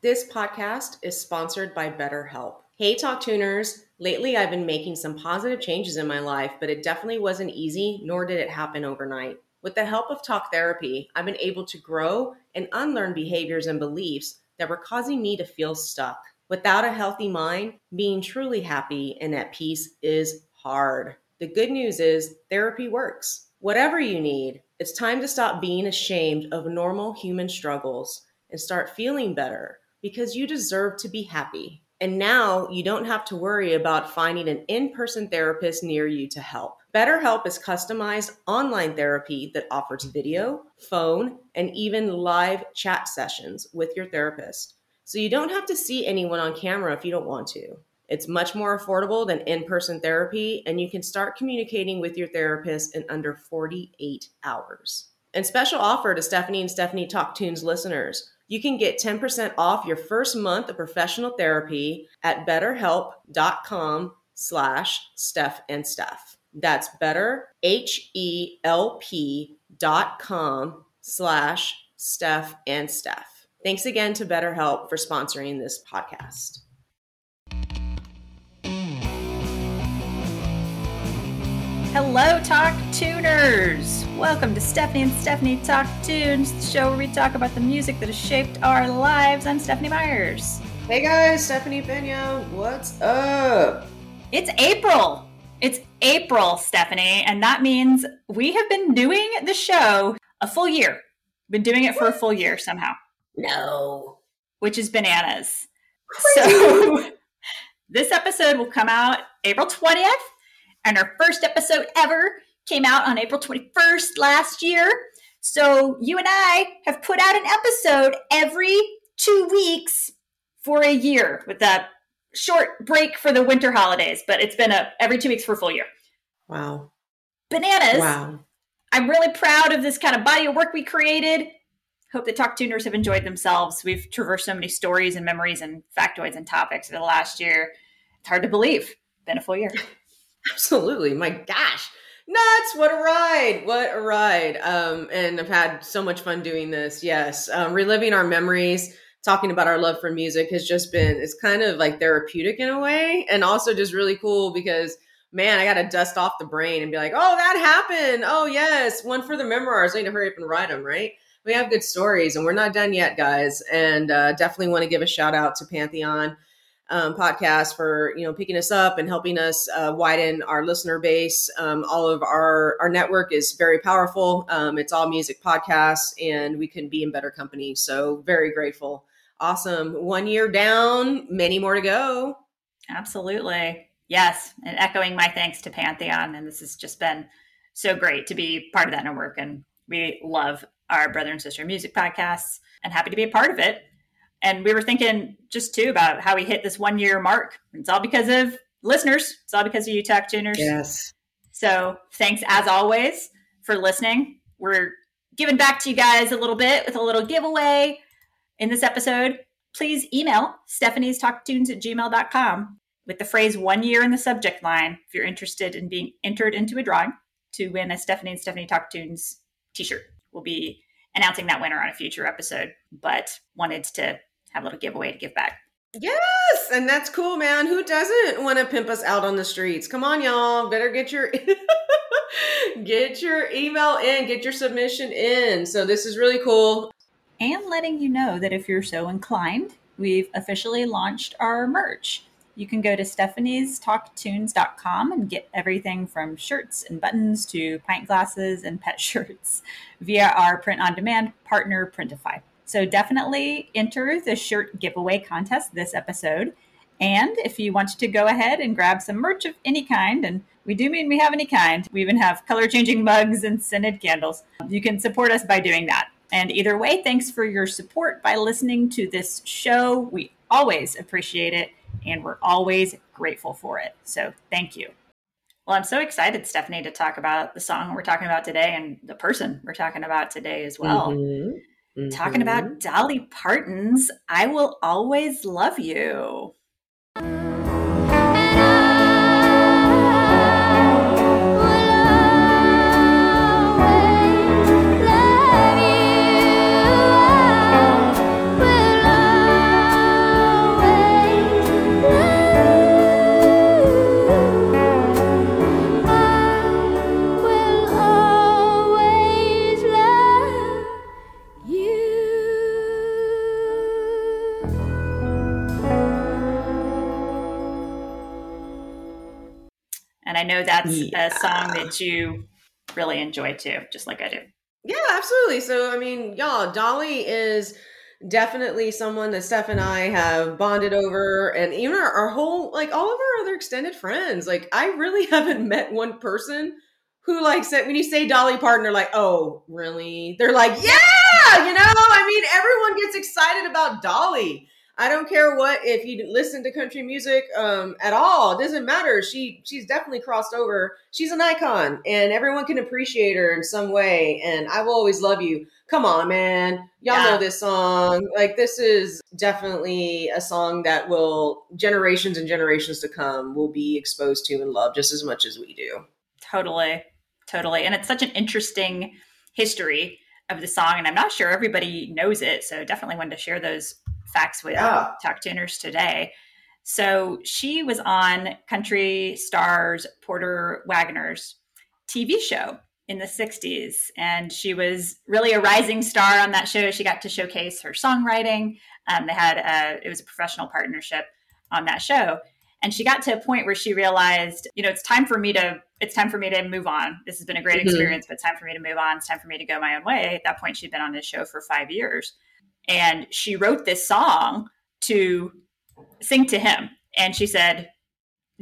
This podcast is sponsored by BetterHelp. Hey, Talk Tuners. Lately, I've been making some positive changes in my life, but it definitely wasn't easy, nor did it happen overnight. With the help of talk therapy, I've been able to grow and unlearn behaviors and beliefs that were causing me to feel stuck. Without a healthy mind, being truly happy and at peace is hard. The good news is therapy works. Whatever you need, it's time to stop being ashamed of normal human struggles and start feeling better because you deserve to be happy. And now you don't have to worry about finding an in person therapist near you to help. BetterHelp is customized online therapy that offers video, phone, and even live chat sessions with your therapist. So you don't have to see anyone on camera if you don't want to. It's much more affordable than in person therapy, and you can start communicating with your therapist in under 48 hours. And special offer to Stephanie and Stephanie Talk Tunes listeners you can get 10% off your first month of professional therapy at betterhelp.com slash Steph and Steph. That's better, H-E-L-P dot com slash Steph and Steph. Thanks again to BetterHelp for sponsoring this podcast. Hello, Talk Tuners! Welcome to Stephanie and Stephanie Talk Tunes, the show where we talk about the music that has shaped our lives. I'm Stephanie Myers. Hey guys, Stephanie Pena, what's up? It's April. It's April, Stephanie, and that means we have been doing the show a full year. Been doing it for a full year somehow. No. Which is bananas. So this episode will come out April 20th and our first episode ever came out on April 21st last year. So you and I have put out an episode every two weeks for a year with a short break for the winter holidays, but it's been a every two weeks for a full year. Wow. Bananas. Wow. I'm really proud of this kind of body of work we created. Hope the Talk Tuners have enjoyed themselves. We've traversed so many stories and memories and factoids and topics over the last year. It's hard to believe. Been a full year. Absolutely. My gosh. Nuts. What a ride. What a ride. Um, and I've had so much fun doing this. Yes. Um, reliving our memories, talking about our love for music has just been, it's kind of like therapeutic in a way. And also just really cool because man, I got to dust off the brain and be like, oh, that happened. Oh, yes. One for the memoirs. I need to hurry up and write them, right? We have good stories and we're not done yet, guys. And uh, definitely want to give a shout out to Pantheon um, podcast for you know picking us up and helping us uh, widen our listener base. Um, all of our our network is very powerful. Um, it's all music podcasts, and we can be in better company. So very grateful. Awesome. One year down, many more to go. Absolutely. Yes. And echoing my thanks to Pantheon. And this has just been so great to be part of that network. And we love our brother and sister music podcasts and happy to be a part of it. And we were thinking just too about how we hit this one year mark. It's all because of listeners. It's all because of you, Talk Tuners. Yes. So thanks as always for listening. We're giving back to you guys a little bit with a little giveaway in this episode. Please email Stephanie's Talktunes at gmail.com with the phrase one year in the subject line if you're interested in being entered into a drawing to win a Stephanie and Stephanie Talk Tunes t-shirt. We'll be announcing that winner on a future episode, but wanted to have a little giveaway to give back. Yes, and that's cool, man. Who doesn't want to pimp us out on the streets? Come on, y'all. Better get your get your email in, get your submission in. So this is really cool. And letting you know that if you're so inclined, we've officially launched our merch. You can go to stephaniestalktunes.com and get everything from shirts and buttons to pint glasses and pet shirts via our print on demand partner, Printify. So definitely enter the shirt giveaway contest this episode. And if you want to go ahead and grab some merch of any kind, and we do mean we have any kind, we even have color changing mugs and scented candles, you can support us by doing that. And either way, thanks for your support by listening to this show. We always appreciate it and we're always grateful for it. So thank you. Well, I'm so excited, Stephanie, to talk about the song we're talking about today and the person we're talking about today as well. Mm-hmm. Mm-hmm. Talking about mm-hmm. Dolly Parton's I Will Always Love You. Know that's yeah. a song that you really enjoy too, just like I do. Yeah, absolutely. So, I mean, y'all, Dolly is definitely someone that Steph and I have bonded over, and even our, our whole, like, all of our other extended friends. Like, I really haven't met one person who, like, said, when you say Dolly Parton, they're like, oh, really? They're like, yeah, you know, I mean, everyone gets excited about Dolly. I don't care what if you listen to country music um, at all. It doesn't matter. She she's definitely crossed over. She's an icon, and everyone can appreciate her in some way. And I will always love you. Come on, man. Y'all yeah. know this song. Like this is definitely a song that will generations and generations to come will be exposed to and love just as much as we do. Totally, totally. And it's such an interesting history of the song, and I'm not sure everybody knows it. So definitely wanted to share those facts with yeah. talk tuners today. So she was on Country Stars Porter Wagoner's TV show in the 60s. And she was really a rising star on that show. She got to showcase her songwriting. Um, they had a, it was a professional partnership on that show. And she got to a point where she realized, you know, it's time for me to, it's time for me to move on. This has been a great mm-hmm. experience, but it's time for me to move on. It's time for me to go my own way. At that point, she'd been on this show for five years. And she wrote this song to sing to him. And she said,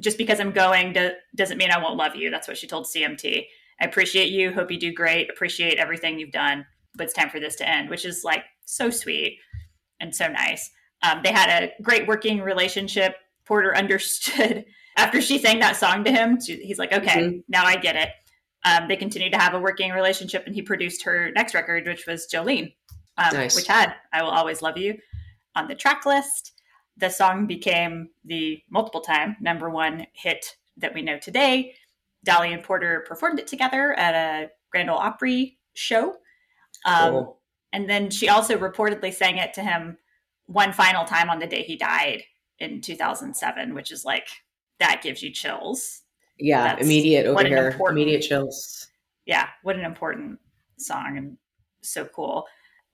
just because I'm going do- doesn't mean I won't love you. That's what she told CMT. I appreciate you. Hope you do great. Appreciate everything you've done. But it's time for this to end, which is like so sweet and so nice. Um, they had a great working relationship. Porter understood after she sang that song to him. He's like, okay, mm-hmm. now I get it. Um, they continued to have a working relationship, and he produced her next record, which was Jolene um, nice. which had I Will Always Love You on the track list. The song became the multiple time number one hit that we know today. Dolly and Porter performed it together at a Grand Ole Opry show. Um, cool. And then she also reportedly sang it to him one final time on the day he died in 2007, which is like, that gives you chills. Yeah, That's immediate over here. Immediate chills. Yeah, what an important song and so cool.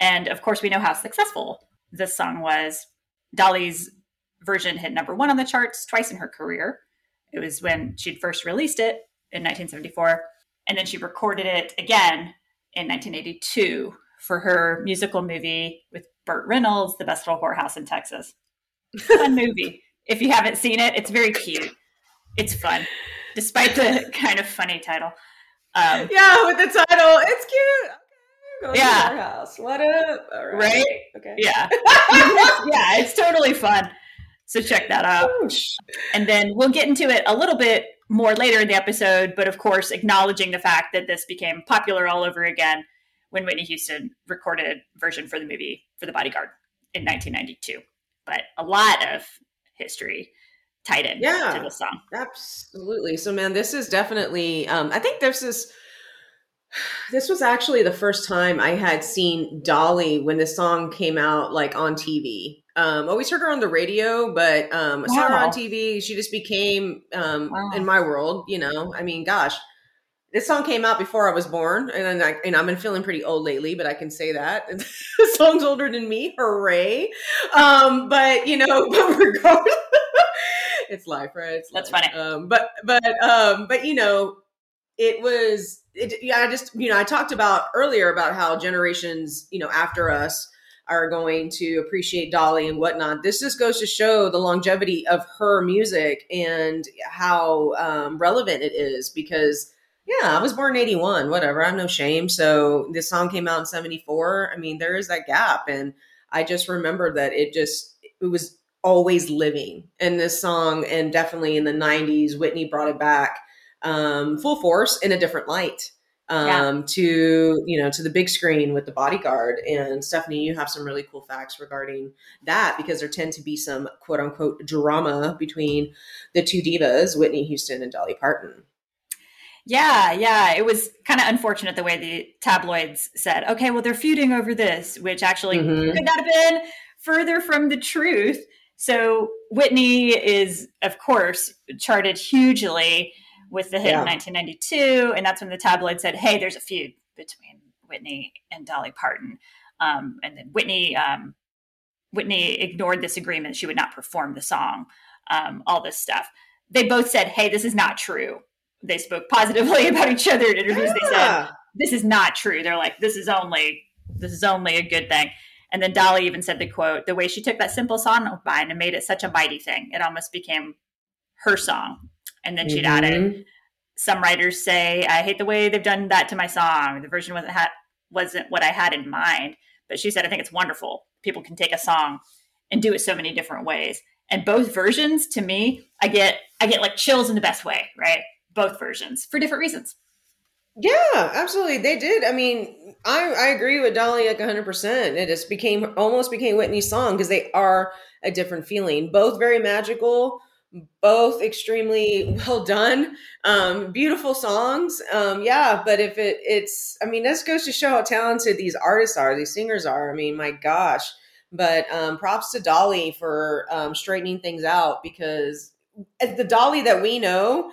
And of course, we know how successful this song was. Dolly's version hit number one on the charts twice in her career. It was when she'd first released it in 1974, and then she recorded it again in 1982 for her musical movie with Burt Reynolds, The Best Little Whorehouse in Texas. Fun movie. If you haven't seen it, it's very cute. It's fun, despite the kind of funny title. Um, yeah, with the title, it's cute go yeah. to our house. What up? Right? Okay. Yeah. yeah, it's totally fun. So check that out. And then we'll get into it a little bit more later in the episode, but of course, acknowledging the fact that this became popular all over again when Whitney Houston recorded a version for the movie for The Bodyguard in 1992. But a lot of history tied in yeah, to the song. Absolutely. So, man, this is definitely, um, I think there's this is this was actually the first time I had seen Dolly when the song came out, like on TV. Um, always heard her on the radio, but um, I saw her on TV. She just became um, wow. in my world. You know, I mean, gosh, this song came out before I was born, and then I, and I've been feeling pretty old lately, but I can say that the song's older than me. Hooray! Um, but you know, but regardless, it's life, right? It's That's life. funny. Um, but but um, but you know, it was it. Yeah, I just you know, I talked about earlier about how generations you know after us are going to appreciate Dolly and whatnot. This just goes to show the longevity of her music and how um, relevant it is because yeah, I was born in 81, whatever. I have no shame. So this song came out in 74. I mean, there is that gap. And I just remember that it just, it was always living in this song. And definitely in the 90s, Whitney brought it back um, full force in a different light um, Yeah. to, you know, to the big screen with the bodyguard. And Stephanie, you have some really cool facts regarding that because there tend to be some quote unquote drama between the two divas, Whitney Houston and Dolly Parton. Yeah, yeah. It was kind of unfortunate the way the tabloids said, okay, well, they're feuding over this, which actually Mhm. could not have been further from the truth. So Whitney is, of course, charted hugely with the hit Yeah. in 1992. And that's when the tabloid said, hey, there's a feud between Whitney and Dolly Parton. Um, and then Whitney, um, Whitney ignored this agreement. She would not perform the song, um, all this stuff. They both said, hey, this is not true. They spoke positively about each other in interviews. They said, this is not true. They're like, this is only this is only a good thing. And then Dolly even said the quote, the way she took that simple song of mine and made it such a mighty thing. It almost became her song. And then she'd added, Mhm. some writers say, I hate the way they've done that to my song. The version wasn't ha- wasn't what I had in mind. But she said, I think it's wonderful. People can take a song and do it so many different ways. And both versions, to me, I get I get like chills in the best way, right? Both versions for different reasons. Yeah, absolutely. They did. I mean, I, I agree with Dolly like 100%. It just became almost became Whitney's song because they are a different feeling. Both very magical, both extremely well done, um, beautiful songs. Um, yeah, but if it it's, I mean, this goes to show how talented these artists are, these singers are. I mean, my gosh. But um, props to Dolly for um, straightening things out because the Dolly that we know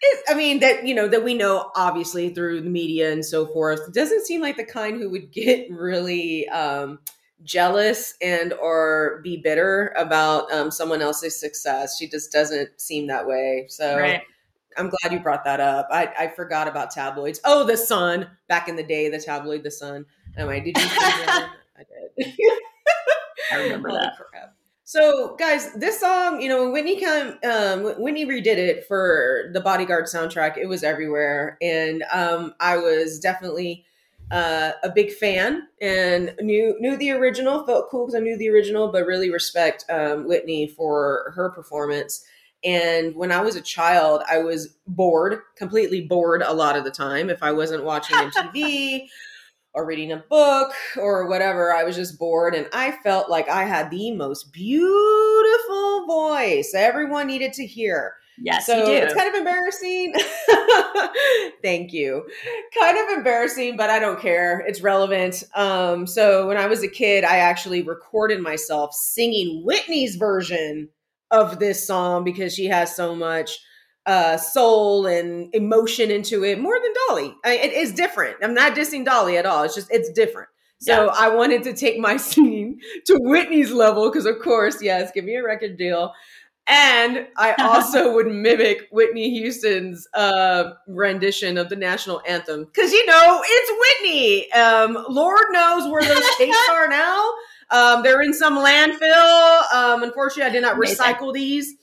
it, I mean that you know that we know obviously through the media and so forth doesn't seem like the kind who would get really um, jealous and or be bitter about um, someone else's success. She just doesn't seem that way. So Right. I'm glad you brought that up. I, I forgot about tabloids. Oh, the Sun back in the day, the tabloid, the Sun. Anyway, did you? I did. I remember Holy that. crap. So, guys, this song, you know, when Whitney came, um, when Whitney redid it for the Bodyguard soundtrack, it was everywhere, and um, I was definitely uh, a big fan and knew knew the original. Felt cool because I knew the original, but really respect um, Whitney for her performance. And when I was a child, I was bored, completely bored a lot of the time. If I wasn't watching MTV or reading a book or whatever, I was just bored. And I felt like I had the most beautiful voice everyone needed to hear. Yes, so you do. it's kind of embarrassing. Thank you. Kind of embarrassing, but I don't care. It's relevant. Um, so when I was a kid, I actually recorded myself singing Whitney's version of this song because she has so much uh, soul and emotion into it more than Dolly. I, it is different. I'm not dissing Dolly at all. It's just it's different. So Yeah. I wanted to take my singing to Whitney's level because, of course, yes, give me a record deal. And I also would mimic Whitney Houston's uh, rendition of the national anthem because you know it's Whitney. Um, Lord knows where those tapes are now. Um, they're in some landfill. Um, unfortunately, I did not recycle these.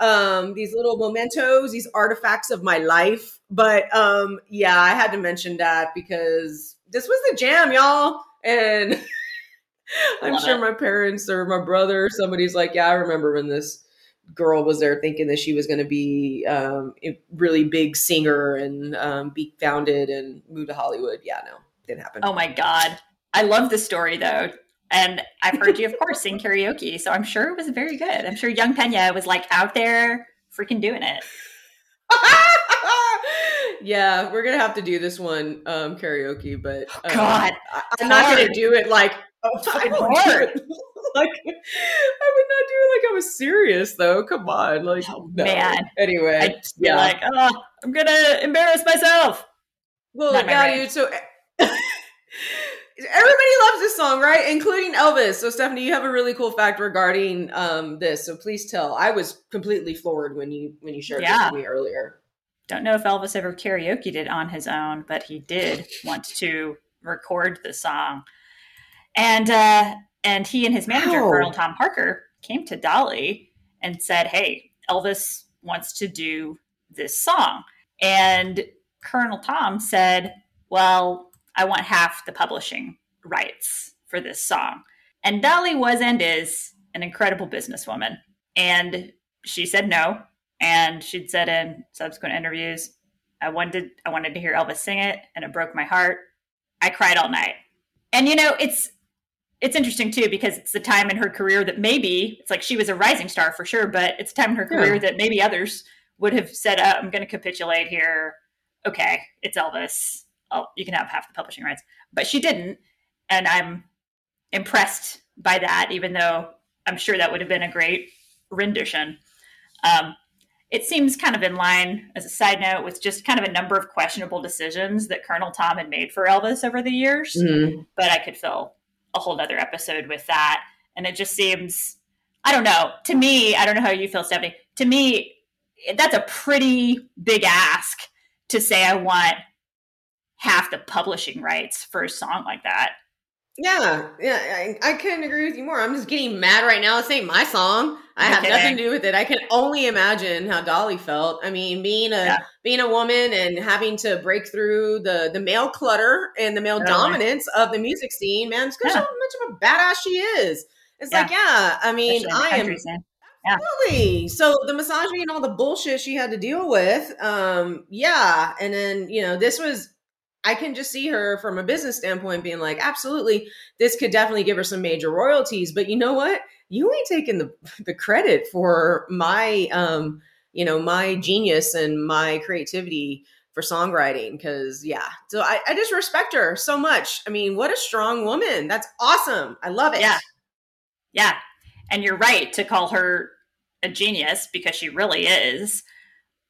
Um, these little mementos, these artifacts of my life. But um, yeah, I had to mention that because this was the jam, y'all. And I'm sure it. my parents or my brother or somebody's like, yeah, I remember when this girl was there thinking that she was going to be um, a really big singer and um, be founded and move to Hollywood. Yeah, no, didn't happen. Oh my god. I love the story though. And I've heard you, of course, sing karaoke. So I'm sure it was very good. I'm sure young Pena was like out there freaking doing it. yeah, we're gonna have to do this one um, karaoke, but um, God. I, am not gonna do it like oh, fucking I won't do hard. Like I would not do it like I was serious though. Come on, like Oh, no. man. Anyway, I'd be like, oh, I'm gonna embarrass myself. well, not yeah, range. dude. So everybody loves this song, right? Including Elvis. So Stephanie, you have a really cool fact regarding um this. So please tell. I was completely floored when you when you shared Yeah. this with me earlier. Don't know if Elvis ever karaokeed it on his own, but he did want to record the song. And uh, and he and his manager, Wow. Colonel Tom Parker, came to Dolly and said, "Hey, Elvis wants to do this song." And Colonel Tom said, "Well, I want half the publishing rights for this song." And Dolly was and is an incredible businesswoman, and she said no and she'd said in subsequent interviews i wanted i wanted to hear elvis sing it and it broke my heart i cried all night and you know it's it's interesting too because it's the time in her career that maybe it's like she was a rising star for sure but it's a time in her career Yeah. that maybe others would have said oh, i'm going to capitulate here okay it's elvis oh you can have half the publishing rights but she didn't and i'm impressed by that even though i'm sure that would have been a great rendition um, it seems kind of in line, as a side note, with just kind of a number of questionable decisions that Colonel Tom had made for Elvis over the years. Mhm. But I could fill a whole other episode with that. And it just seems, I don't know, to me, I don't know how you feel, Stephanie. To me, that's a pretty big ask to say I want half the publishing rights for a song like that. Yeah, yeah, I, I couldn't agree with you more. I'm just getting mad right now. This ain't my song. I have nothing to do with it. I can only imagine how Dolly felt. I mean, being a Yeah. being a woman and having to break through the the male clutter and the male dominance of the music scene, man, it's because Yeah. how much of a badass she is. It's Yeah. like, yeah, I mean, Especially in the I am. Absolutely. So the misogyny and all the bullshit she had to deal with, um, yeah. And then, you know, this was I can just see her from a business standpoint being like, absolutely, this could definitely give her some major royalties. But you know what? You ain't taking the the credit for my um, you know, my genius and my creativity for songwriting. Cause yeah. So I, I just respect her so much. I mean, what a strong woman. That's awesome. I love it. Yeah. Yeah. And you're right to call her a genius because she really is.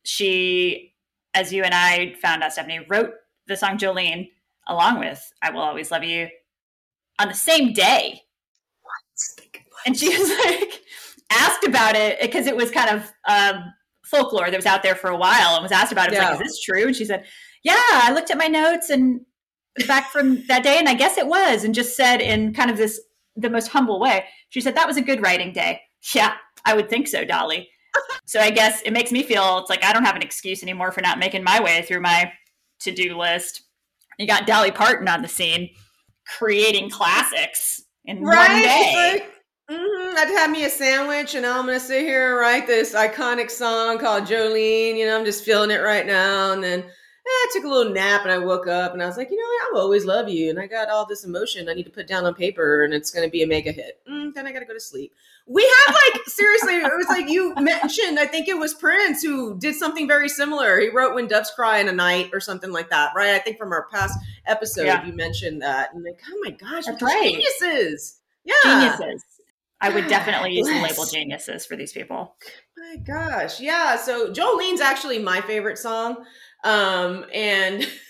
She, as you and I found out, Stephanie, wrote the song Jolene along with I Will Always Love You on the same day. And she was like asked about it because it was kind of um, folklore that was out there for a while and was asked about it. It was Yeah. like, is this true? And she said, yeah, I looked at my notes and back from that day and I guess it was and just said in kind of this the most humble way. She said that was a good writing day. Yeah, I would think so, Dolly. so I guess it makes me feel it's like I don't have an excuse anymore for not making my way through my to-do list. You got Dolly Parton on the scene creating classics in one Right? day. It's like, mhm, I'd have me a sandwich and I'm going to sit here and write this iconic song called Jolene. You know, I'm just feeling it right now. And then eh, I took a little nap and I woke up and I was like, you know what? I'll always love you. And I got all this emotion I need to put down on paper and it's going to be a mega hit. Mm, then I got to go to sleep. We have like, seriously, it was like you mentioned, I think it was Prince who did something very similar. He wrote When Doves Cry in a Night or something like that, right? I think from our past episode, Yeah. you mentioned that. And like, oh my gosh, That's right. geniuses. Yeah. Geniuses. I would definitely use the label geniuses for these people. My gosh. Yeah. So Jolene's actually my favorite song. Um, and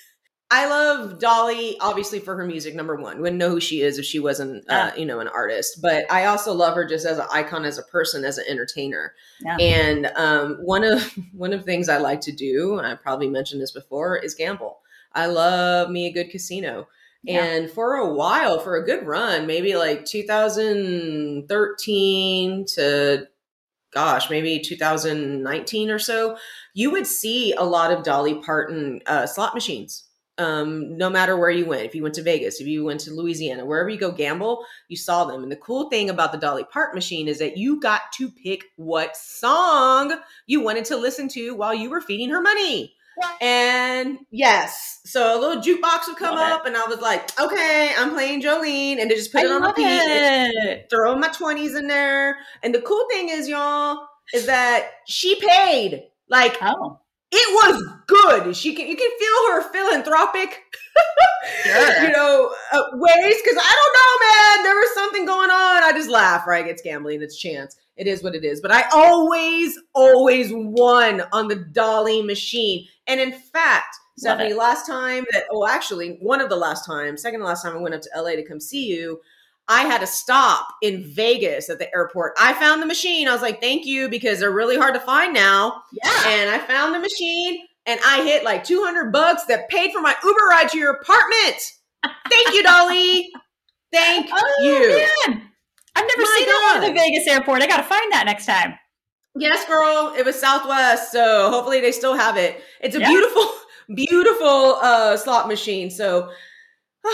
I love Dolly, obviously, for her music, number one. Wouldn't know who she is if she wasn't, uh, you know, an artist. But I also love her just as an icon, as a person, as an entertainer. Yeah. And um, one of one of the things I like to do, and I probably mentioned this before, is gamble. I love me a good casino. Yeah. And for a while, for a good run, maybe like 2013 to gosh, maybe 2019 or so, you would see a lot of Dolly Parton uh, slot machines. Um, no matter where you went, if you went to Vegas, if you went to Louisiana, wherever you go gamble, you saw them. And the cool thing about the Dolly Parton machine is that you got to pick what song you wanted to listen to while you were feeding her money. And yes, so a little jukebox would come Love it. up, and I was like, okay, I'm playing Jolene, and to just put I it on love repeat. Throw my 20s in there. And the cool thing is, y'all, is that she paid. Like, Oh, it was good. She can you can feel her philanthropic, sure. you know, uh, ways. Because I don't know, man. There was something going on. I just laugh. Right? It's gambling. It's chance. It is what it is. But I always, always won on the Dolly machine. And in fact, Stephanie, last time that oh, actually, one of the last times, second to last time I went up to LA to come see you. I had to stop in Vegas at the airport. I found the machine. I was like, thank you, because they're really hard to find now. Yeah. And I found the machine and I hit like 200 bucks that paid for my Uber ride to your apartment. Thank you, Dolly. Thank oh, you. Man. I've never my seen God. that at the Vegas airport. I got to find that next time. Yes, girl. It was Southwest. So hopefully they still have it. It's a yeah. beautiful, beautiful uh, slot machine. So,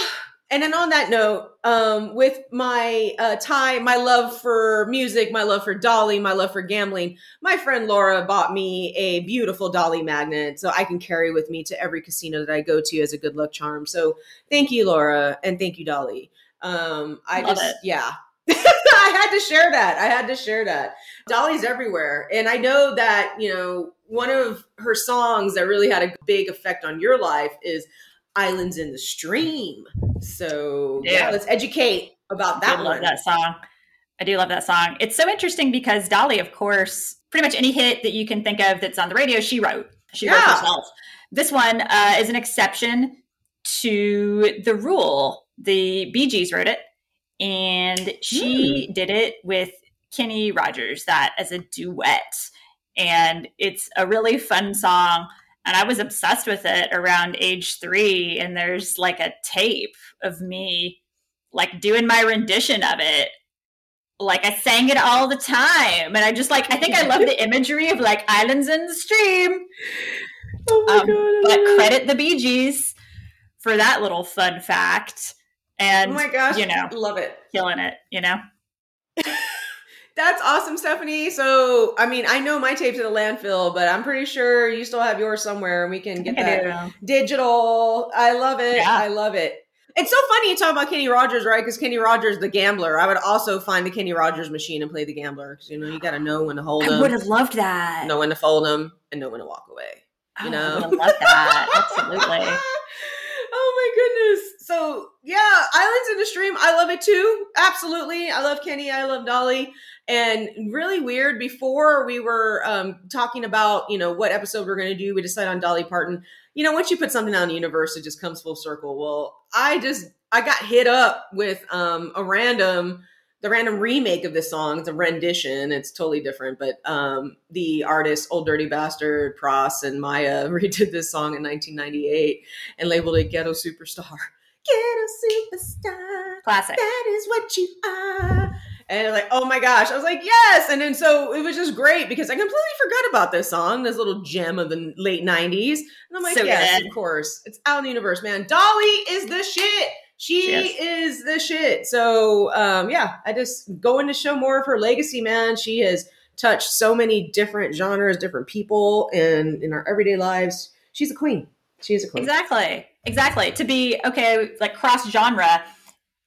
and then on that note, um, with my uh, tie, my love for music, my love for Dolly, my love for gambling, my friend Laura bought me a beautiful Dolly magnet so I can carry with me to every casino that I go to as a good luck charm. So thank you, Laura, and thank you, Dolly. Um, I love just, it. yeah. I had to share that. I had to share that. Dolly's everywhere. And I know that, you know, one of her songs that really had a big effect on your life is Islands in the Stream. So yeah, yeah let's educate about that I love that song. I do love that song. It's so interesting because Dolly, of course, pretty much any hit that you can think of that's on the radio, she wrote. She yeah. wrote herself. This one uh, is an exception to the rule. The Bee Gees wrote it, and she mm. did it with Kenny Rogers, that as a duet. And it's a really fun song and I was obsessed with it around age three. And there's like a tape of me like doing my rendition of it. Like I sang it all the time. And I just like, I think I love the imagery of like islands in the stream. Oh my um, God, but credit the Bee Gees for that little fun fact. And, oh my gosh, you know, love it. Killing it, you know? That's awesome, Stephanie. So, I mean, I know my tape's in the landfill, but I'm pretty sure you still have yours somewhere and we can get that digital. I love it. Yeah. I love it. It's so funny you talk about Kenny Rogers, right? Because Kenny Rogers, the gambler. I would also find the Kenny Rogers machine and play the gambler because you know you got to know when to hold them. I would have loved that. Know when to fold them and know when to walk away. You oh, know, I would have that. Absolutely. oh my goodness. So yeah, Islands in the Stream. I love it too. Absolutely. I love Kenny. I love Dolly. And really weird. Before we were um, talking about, you know, what episode we're going to do, we decided on Dolly Parton. You know, once you put something out in the universe, it just comes full circle. Well, I just I got hit up with um, a random the random remake of this song. It's a rendition. It's totally different, but um, the artist Ol' Dirty Bastard, Pras, and Mya redid this song in 1998 and labeled it Ghetto Superstar. Ghetto Superstar. Classic. That is what you are. And like, oh my gosh, I was like, yes. And then so it was just great because I completely forgot about this song, this little gem of the late 90s. And I'm like, so yes, good. of course. It's out in the universe, man. Dolly is the shit. She is the shit. So um, yeah, I just going to show more of her legacy, man. She has touched so many different genres, different people, and in our everyday lives. She's a queen. She's a queen. Exactly. Exactly. To be okay, like cross genre,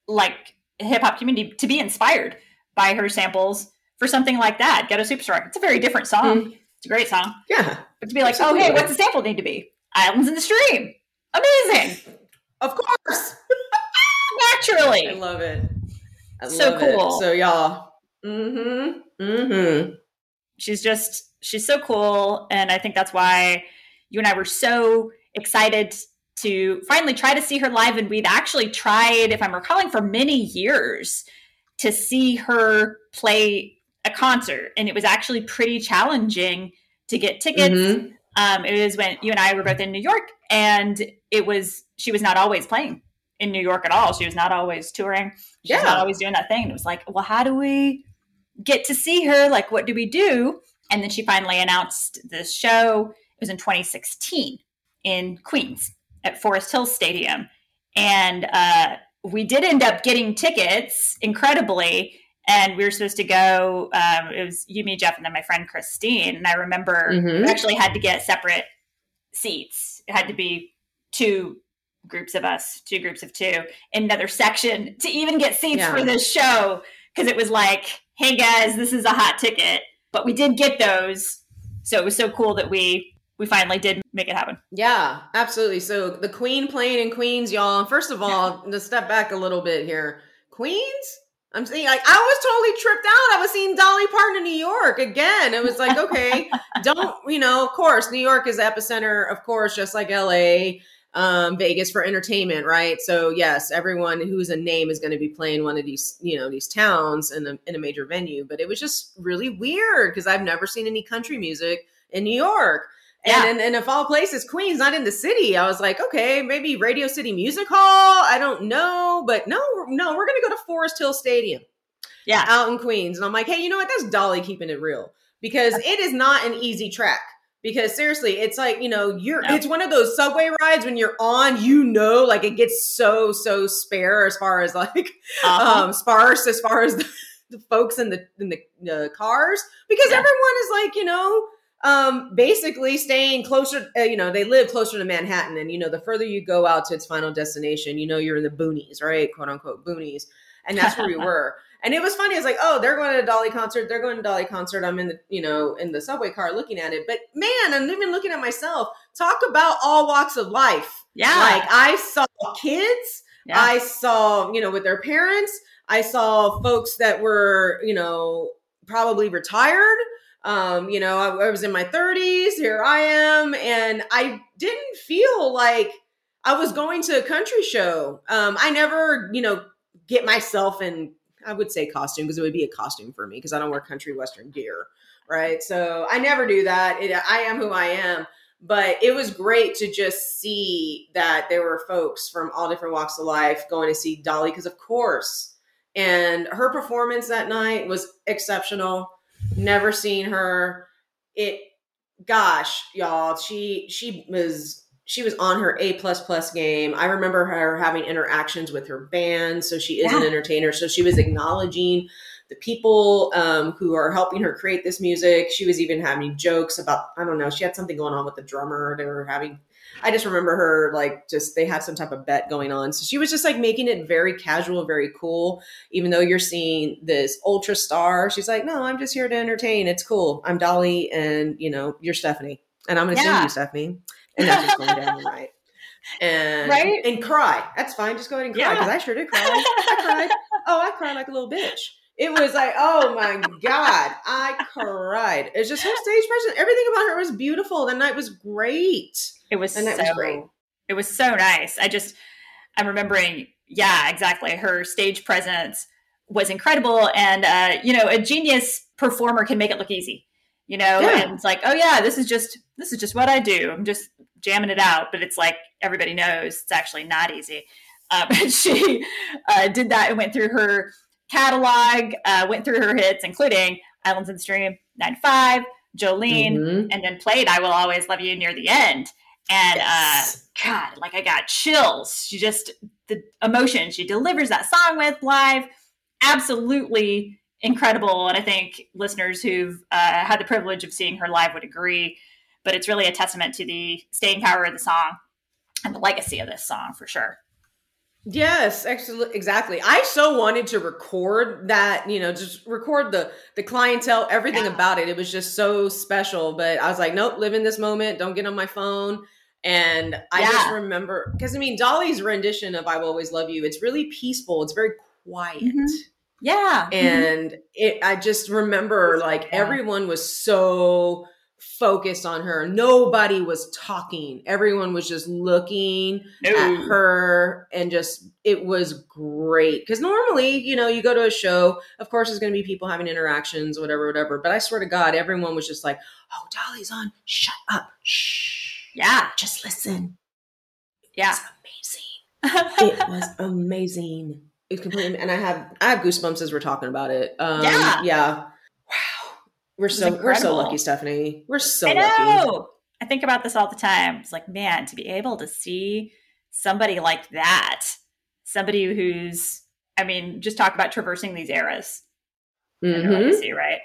like hip hop community, to be inspired by her samples for something like that. Ghetto Superstar. It's a very different song. Mm. It's a great song. Yeah. But to be like, Absolutely. oh, hey, what's the sample need to be? Islands in the Stream. Amazing. Of course. Naturally. I love it. I so love cool. It. So y'all. Mm-hmm. Mm-hmm. She's just she's so cool. And I think that's why you and I were so excited to finally try to see her live. And we'd actually tried, if I'm recalling, for many years to see her play a concert. And it was actually pretty challenging to get tickets. Mm-hmm. Um, it was when you and I were both in New York, and it was she was not always playing in New York at all. She was not always touring. She yeah. was not always doing that thing. And it was like, well, how do we get to see her? Like, what do we do? And then she finally announced this show. It was in 2016 in Queens at Forest Hill Stadium. And uh, we did end up getting tickets, incredibly. And we were supposed to go. Um, it was you, me, Jeff, and then my friend Christine. And I remember mm-hmm. we actually had to get separate seats. It had to be two groups of us, two groups of two, in another section to even get seats yeah. for this show. Because it was like, hey guys, this is a hot ticket. But we did get those. So it was so cool that we we finally did make it happen. Yeah, absolutely. So the Queen playing in Queens, y'all. First of all, to step back a little bit here, Queens. I'm saying like I was totally tripped out. I was seeing Dolly Parton in New York again. It was like, okay, don't you know? Of course, New York is the epicenter, of course, just like L.A um, Vegas for entertainment, right? So yes, everyone who's a name is going to be playing one of these, you know, these towns in a, in a major venue. But it was just really weird because I've never seen any country music in New York. Yeah. And, and, and of all places, Queens, not in the city. I was like, okay, maybe Radio City Music Hall. I don't know, but no, no, we're going to go to Forest Hill Stadium. Yeah, out in Queens. And I'm like, hey, you know what? That's Dolly keeping it real because it is not an easy track because seriously it's like you know you're no. it's one of those subway rides when you're on you know like it gets so so spare as far as like uh-huh. um sparse as far as the, the, folks in the in the uh, cars because yeah. everyone is like you know um basically staying closer uh, you know they live closer to manhattan and you know the further you go out to its final destination you know you're in the boonies right quote unquote boonies and that's where we were and it was funny. It's like, oh, they're going to a Dolly concert. They're going to Dolly concert. I'm in the, you know, in the subway car looking at it. But man, I'm even looking at myself. Talk about all walks of life. Yeah. Like I saw kids. Yeah. I saw, you know, with their parents. I saw folks that were, you know, probably retired. Um, you know, I, I was in my 30s. Here I am, and I didn't feel like I was going to a country show. Um, I never, you know, get myself in I would say costume because it would be a costume for me because I don't wear country western gear, right? So I never do that. It, I am who I am. But it was great to just see that there were folks from all different walks of life going to see Dolly because, of course, and her performance that night was exceptional. Never seen her. It, gosh, y'all, she she was she was on her A plus plus game. I remember her having interactions with her band, so she is yeah. an entertainer. So she was acknowledging the people um, who are helping her create this music. She was even having jokes about I don't know. She had something going on with the drummer. They were having. I just remember her like just they had some type of bet going on. So she was just like making it very casual, very cool. Even though you're seeing this ultra star, she's like, no, I'm just here to entertain. It's cool. I'm Dolly, and you know you're Stephanie, and I'm going to yeah. sing you, Stephanie and that's just going down the right. And right? and cry. That's fine. Just go ahead and cry because yeah. I sure did cry. I cried. Oh, I cried like a little bitch. It was like, oh my god, I cried. It's just her stage presence. Everything about her was beautiful. The night was great. It was night so, was great. It was so nice. I just, I'm remembering. Yeah, exactly. Her stage presence was incredible, and uh, you know, a genius performer can make it look easy you know yeah. and it's like oh yeah this is just this is just what i do i'm just jamming it out but it's like everybody knows it's actually not easy But she uh, did that and went through her catalog uh, went through her hits including islands in the stream 9 to 5 jolene mm-hmm. and then played i will always love you near the end and uh, yes. uh, god like i got chills she just the emotion she delivers that song with live absolutely incredible. And I think listeners who've uh, had the privilege of seeing her live would agree. But it's really a testament to the staying power of the song and the legacy of this song for sure. Yes, actually, exactly. I so wanted to record that, you know, just record the the clientele, everything yeah. about it. It was just so special. But I was like, nope, live in this moment. Don't get on my phone. And I yeah. just remember because I mean, Dolly's rendition of "I Will Always Love You." It's really peaceful. It's very quiet. Mm-hmm. Yeah. Mm-hmm. And mm-hmm. it I just remember like yeah. everyone was so focused on her. Nobody was talking. Everyone was just looking no. at her and just it was great. Cuz normally, you know, you go to a show, of course there's going to be people having interactions whatever whatever, but I swear to god everyone was just like, "Oh, Dolly's on. Shut up. Shh. Yeah, just listen." Yeah. amazing. it was amazing. It's completely, and I have I have goosebumps as we're talking about it. Um, yeah, yeah. Wow, we're so incredible. we're so lucky, Stephanie. We're so I lucky. I think about this all the time. It's like, man, to be able to see somebody like that, somebody who's, I mean, just talk about traversing these eras mm-hmm. legacy, right?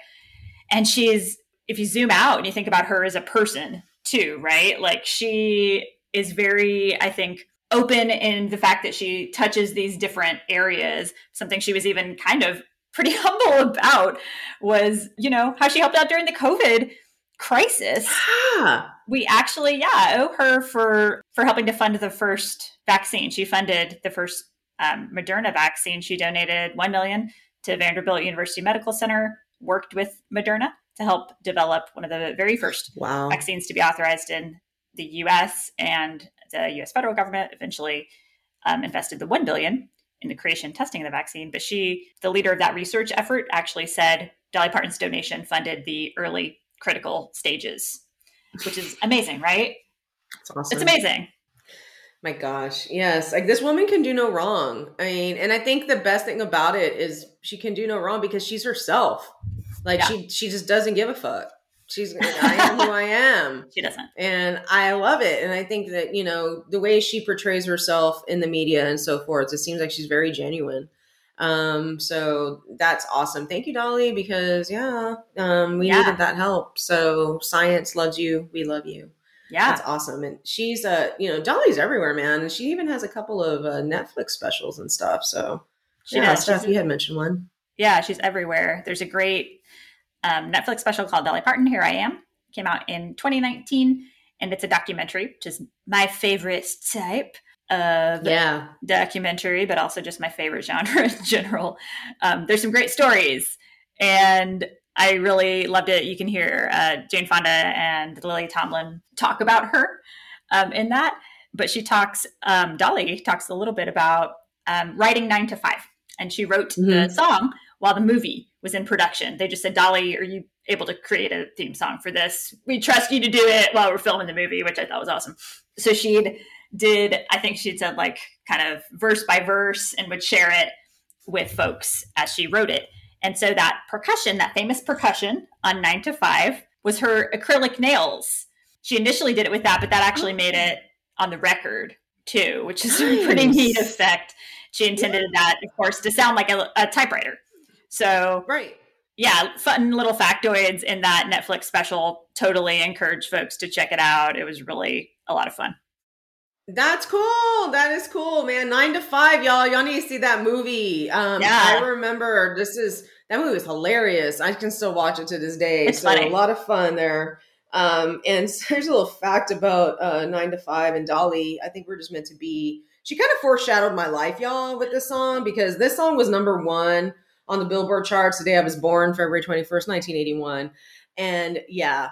And she's, if you zoom out and you think about her as a person too, right? Like she is very, I think, open in the fact that she touches these different areas. Something she was even kind of pretty humble about was, you know, how she helped out during the COVID crisis. Yeah. we actually, yeah, owe her for for helping to fund the first vaccine. She funded the first um, Moderna vaccine. She donated one million to Vanderbilt University Medical Center. Worked with Moderna to help develop one of the very first wow. vaccines to be authorized in the U.S. and the U.S. federal government eventually um, invested the one billion in the creation and testing of the vaccine. But she, the leader of that research effort, actually said Dolly Parton's donation funded the early critical stages, which is amazing, right? It's awesome. It's amazing. My gosh, yes. Like this woman can do no wrong. I mean, and I think the best thing about it is she can do no wrong because she's herself. Like yeah. she she just doesn't give a fuck. She's I am who I am. She doesn't. And I love it. And I think that, you know, the way she portrays herself in the media and so forth, it seems like she's very genuine. Um, so that's awesome. Thank you, Dolly, because yeah, um, we yeah. needed that help. So science loves you. We love you. Yeah. That's awesome. And she's uh, you know, Dolly's everywhere, man. And she even has a couple of uh, Netflix specials and stuff. So she yeah. Steph, you had mentioned one. Yeah, she's everywhere. There's a great um, Netflix special called Dolly Parton, Here I Am. Came out in 2019, and it's a documentary, which is my favorite type of yeah. documentary, but also just my favorite genre in general. Um, there's some great stories, and I really loved it. You can hear uh, Jane Fonda and Lily Tomlin talk about her um, in that, but she talks, um, Dolly talks a little bit about um, writing nine to five, and she wrote mm-hmm. the song while the movie was in production. They just said, Dolly, are you able to create a theme song for this? We trust you to do it while we're filming the movie, which I thought was awesome. So she did, I think she'd said like kind of verse by verse and would share it with folks as she wrote it. And so that percussion, that famous percussion on nine to five, was her acrylic nails. She initially did it with that, but that actually oh. made it on the record too, which is nice. a pretty neat effect. She intended that, of course, to sound like a, a typewriter. So, right. Yeah, fun little factoids in that Netflix special. Totally encourage folks to check it out. It was really a lot of fun. That's cool. That is cool, man. Nine to five, y'all. Y'all need to see that movie. Um, yeah. I remember this is that movie was hilarious. I can still watch it to this day. It's so funny. a lot of fun there. Um, and there's a little fact about uh, nine to five and Dolly. I think we're just meant to be. She kind of foreshadowed my life, y'all, with this song because this song was number one on the Billboard charts the day I was born, February 21st, 1981. And yeah,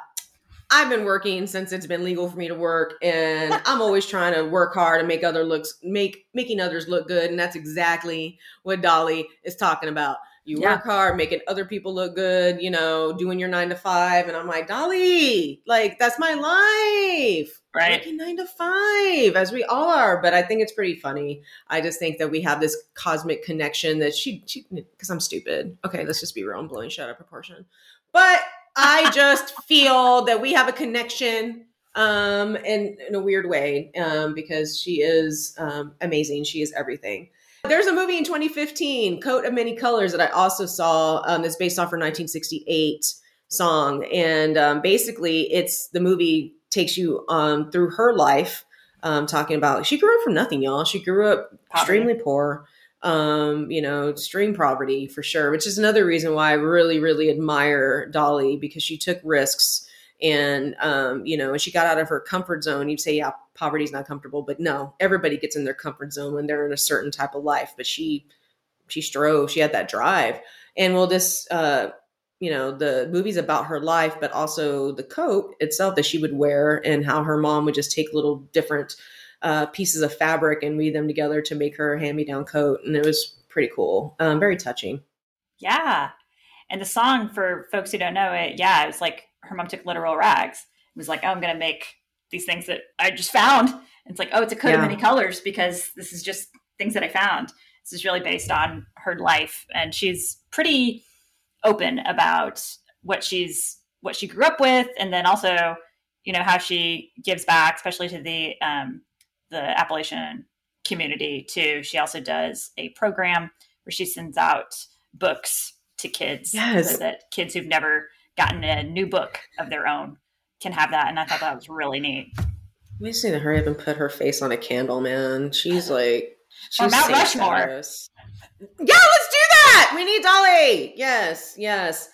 I've been working since it's been legal for me to work and I'm always trying to work hard and make other looks make making others look good and that's exactly what Dolly is talking about. You yeah. work hard, making other people look good, you know, doing your 9 to 5 and I'm like, "Dolly, like that's my life." right. Working nine to five as we all are. But i think it's pretty funny. I just think that we have this cosmic connection that she because i'm stupid. Okay let's just be real i'm blowing shit out of proportion. But i just feel that we have a connection um in, in a weird way um because she is um amazing. She is everything there's a movie in 2015 coat of many colors that i also saw um that's based off her 1968 song and um, basically it's the movie takes you um, through her life, um, talking about she grew up from nothing, y'all. She grew up poverty. extremely poor, um, you know, extreme poverty for sure, which is another reason why I really, really admire Dolly because she took risks and um, you know, and she got out of her comfort zone. You'd say, yeah, poverty's not comfortable, but no, everybody gets in their comfort zone when they're in a certain type of life. But she, she strove. She had that drive. And well, this uh, you know the movie's about her life but also the coat itself that she would wear and how her mom would just take little different uh, pieces of fabric and weave them together to make her hand-me-down coat and it was pretty cool um, very touching yeah and the song for folks who don't know it yeah it was like her mom took literal rags it was like oh i'm gonna make these things that i just found and it's like oh it's a coat yeah. of many colors because this is just things that i found this is really based on her life and she's pretty open about what she's what she grew up with, and then also you know how she gives back, especially to the um, the Appalachian community too. She also does a program where she sends out books to kids, yes. so that kids who've never gotten a new book of their own can have that. And I thought that was really neat. We just need to hurry up and put her face on a candle, man. She's like, she's or Mount Rushmore. Yeah, let's do that. We need Dolly. Yes, yes.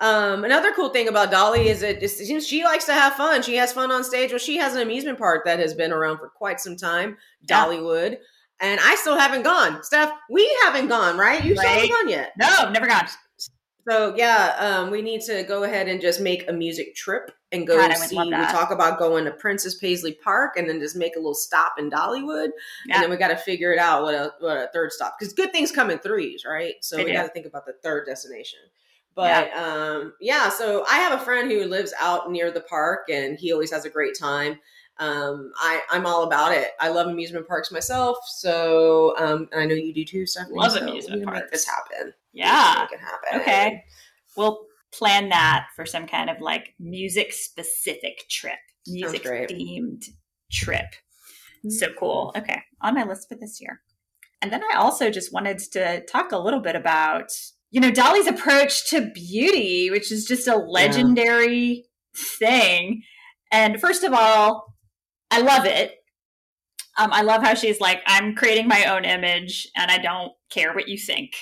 Um, another cool thing about Dolly is that it seems she likes to have fun. She has fun on stage. Well, she has an amusement park that has been around for quite some time, Yeah. Dollywood. And I still haven't gone. Steph, we haven't gone, right? You still haven't gone yet. No, never gone. So yeah, um, we need to go ahead and just make a music trip and go God, see. We talk about going to Prince's Paisley Park and then just make a little stop in Dollywood, Yeah. and then we got to figure it out what a what a third stop because good things come in threes, right? So They we got to think about the third destination. But um, yeah, so I have a friend who lives out near the park, and he always has a great time. Um, I I'm all about it. I love amusement parks myself, so um, and I know you do too, Stephanie. Love so amusement we can Make parks. this happen. Yeah. make it happen. Okay. We'll plan that for some kind of like music specific trip, music themed trip. So cool. Okay. On my list for this year. And then I also just wanted to talk a little bit about, you know, Dolly's approach to beauty, which is just a legendary thing. And first of all, I love it. Um, I love how she's like, I'm creating my own image and I don't care what you think.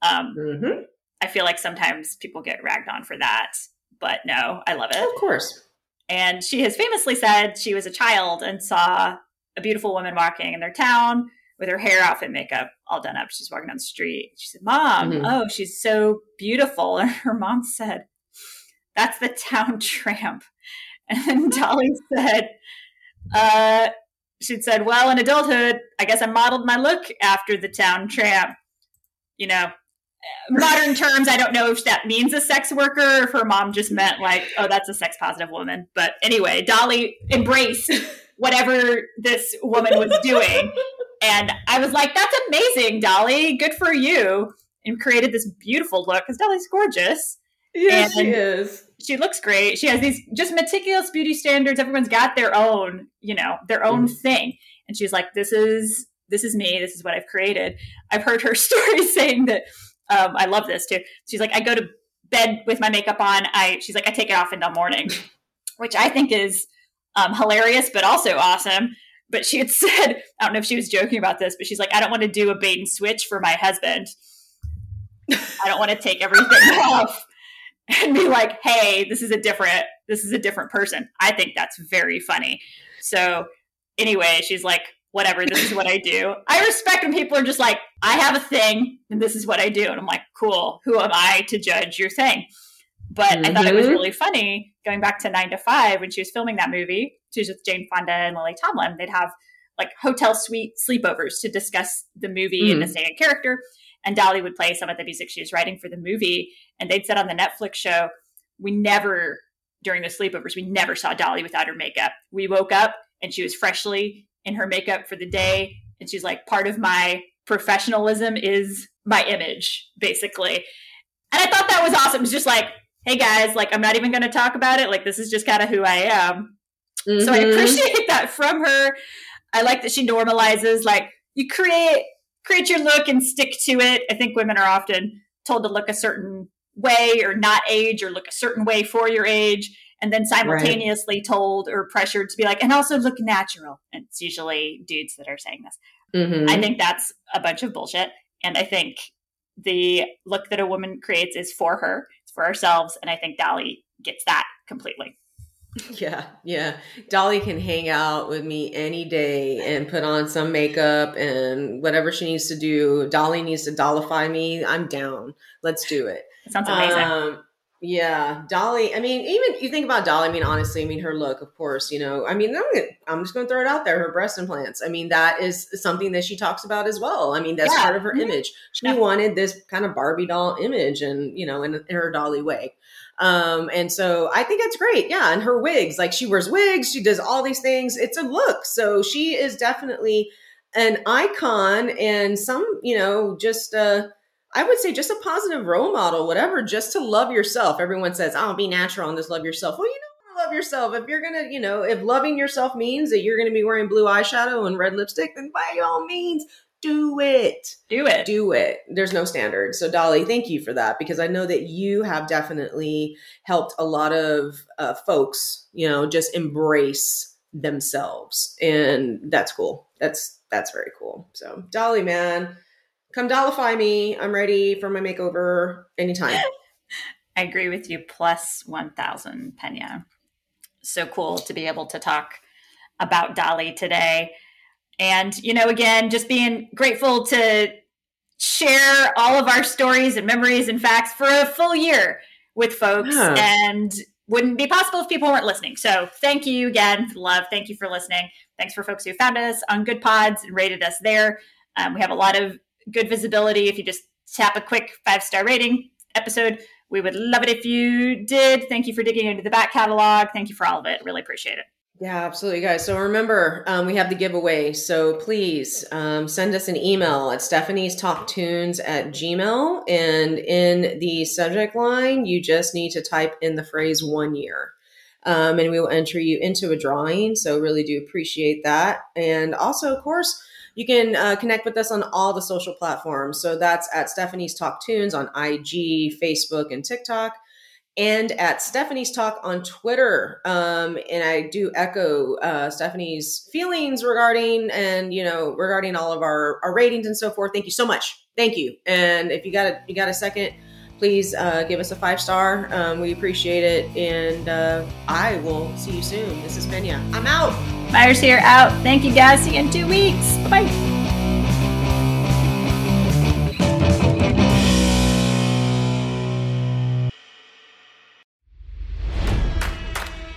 Um, Mhm. I feel like sometimes people get ragged on for that, but no, I love it. Of course. And she has famously said she was a child and saw a beautiful woman walking in their town with her hair, outfit, makeup all done up. She's walking down the street. She said, Mom, Mhm. oh, she's so beautiful. And her mom said, That's the town tramp. And then Dolly said, uh, She'd said, Well, in adulthood, I guess I modeled my look after the town tramp. You know, modern terms, I don't know if that means a sex worker, or if her mom just meant like, oh, that's a sex positive woman. But anyway, Dolly embraced whatever this woman was doing. And I was like, that's amazing, Dolly. Good for you. And created this beautiful look because Dolly's gorgeous. Yes, And- she is. She looks great. She has these just meticulous beauty standards. Everyone's got their own, you know, their own thing. And she's like, this is this is me. This is what I've created. I've heard her story saying that um, I love this too. She's like, I go to bed with my makeup on. I she's like, I take it off in the morning, which I think is um, hilarious, but also awesome. But she had said, I don't know if she was joking about this, but she's like, I don't want to do a bait and switch for my husband. I don't want to take everything off and be like, hey, this is a different, this is a different person. I think that's very funny. So anyway, she's like, whatever, this is what I do. I respect when people are just like, I have a thing and this is what I do. And I'm like, cool, who am I to judge your thing? But I thought it was Mhm. really funny going back to nine to five when she was filming that movie. She was with Jane Fonda and Lily Tomlin. They'd have like hotel suite sleepovers to discuss the movie and the stay in character. And Dolly would play some of the music she was writing for the movie. And they'd said on the Netflix show, we never, during the sleepovers, we never saw Dolly without her makeup. We woke up and she was freshly in her makeup for the day. And she's like, part of my professionalism is my image, basically. And I thought that was awesome. It's just like, hey guys, like, I'm not even going to talk about it. Like, this is just kind of who I am. So I Mhm. appreciate that from her. I like that she normalizes like you create create your look and stick to it. I think women are often told to look a certain way or not age or look a certain way for your age and then simultaneously told or pressured to be like and also look natural. And it's usually dudes that are saying this. Mhm. I think that's a bunch of bullshit. And I think the look that a woman creates is for her, it's for ourselves. And I think Dolly gets that completely. Yeah, yeah. Dolly can hang out with me any day and put on some makeup and whatever she needs to do. Dolly needs to dollify me. I'm down. Let's do it. It sounds amazing. Um, yeah, Dolly. I mean, even you think about Dolly. I mean, honestly, I mean her look, of course. You know, I mean, I'm, gonna- I'm just going to throw it out there. Her breast implants. I mean, that is something that she talks about as well. I mean, that's Yeah. part of her Mhm. image. She Yeah. wanted this kind of Barbie doll image, and you know, in, in her Dolly way. Um, and so I think that's great. Yeah, and her wigs, like she wears wigs, she does all these things. It's a look. So she is definitely an icon and some, you know, just uh I would say just a positive role model, whatever, just to love yourself. Everyone says, I'll "Oh, be natural and just love yourself." Well, you know, love yourself. If you're gonna, you know, if loving yourself means that you're gonna be wearing blue eyeshadow and red lipstick, then by all means, do it Do it. do it. There's no standard. So, Dolly, thank you for that because I know that you have definitely helped a lot of uh, folks, you know, just embrace themselves, and that's cool. That's that's very cool. So, Dolly, man, come dollify me. I'm ready for my makeover anytime. I agree with you. Plus 1,000, Pena. So cool to be able to talk about Dolly today. And, you know, again, just being grateful to share all of our stories and memories and facts for a full year with folks. Yeah. And wouldn't be possible if people weren't listening. So thank you again for the love. Thank you for listening. Thanks for folks who found us on Goodpods and rated us there. Um, we have a lot of good visibility. If you just tap a quick five star rating episode, we would love it if you did. Thank you for digging into the back catalog. Thank you for all of it. Really appreciate it. Yeah, absolutely, guys. So remember, um, we have the giveaway. So please um, send us an email at Stephanie's Talk Tunes at Gmail. And in the subject line, you just need to type in the phrase one year. Um, and we will enter you into a drawing. So really do appreciate that. And also, of course, you can uh, connect with us on all the social platforms. So that's at Stephanie's Talk Tunes on IG, Facebook, and TikTok and at Stephanie's Talk on Twitter. Um, and I do echo uh, Stephanie's feelings regarding and you know regarding all of our, our ratings and so forth. Thank you so much. Thank you. And if you got a you got a second, please uh, give us a five star. Um, we appreciate it. And uh, I will see you soon. This is Pena. I'm out. Myers here. Out. Thank you guys. See you in two weeks. Bye.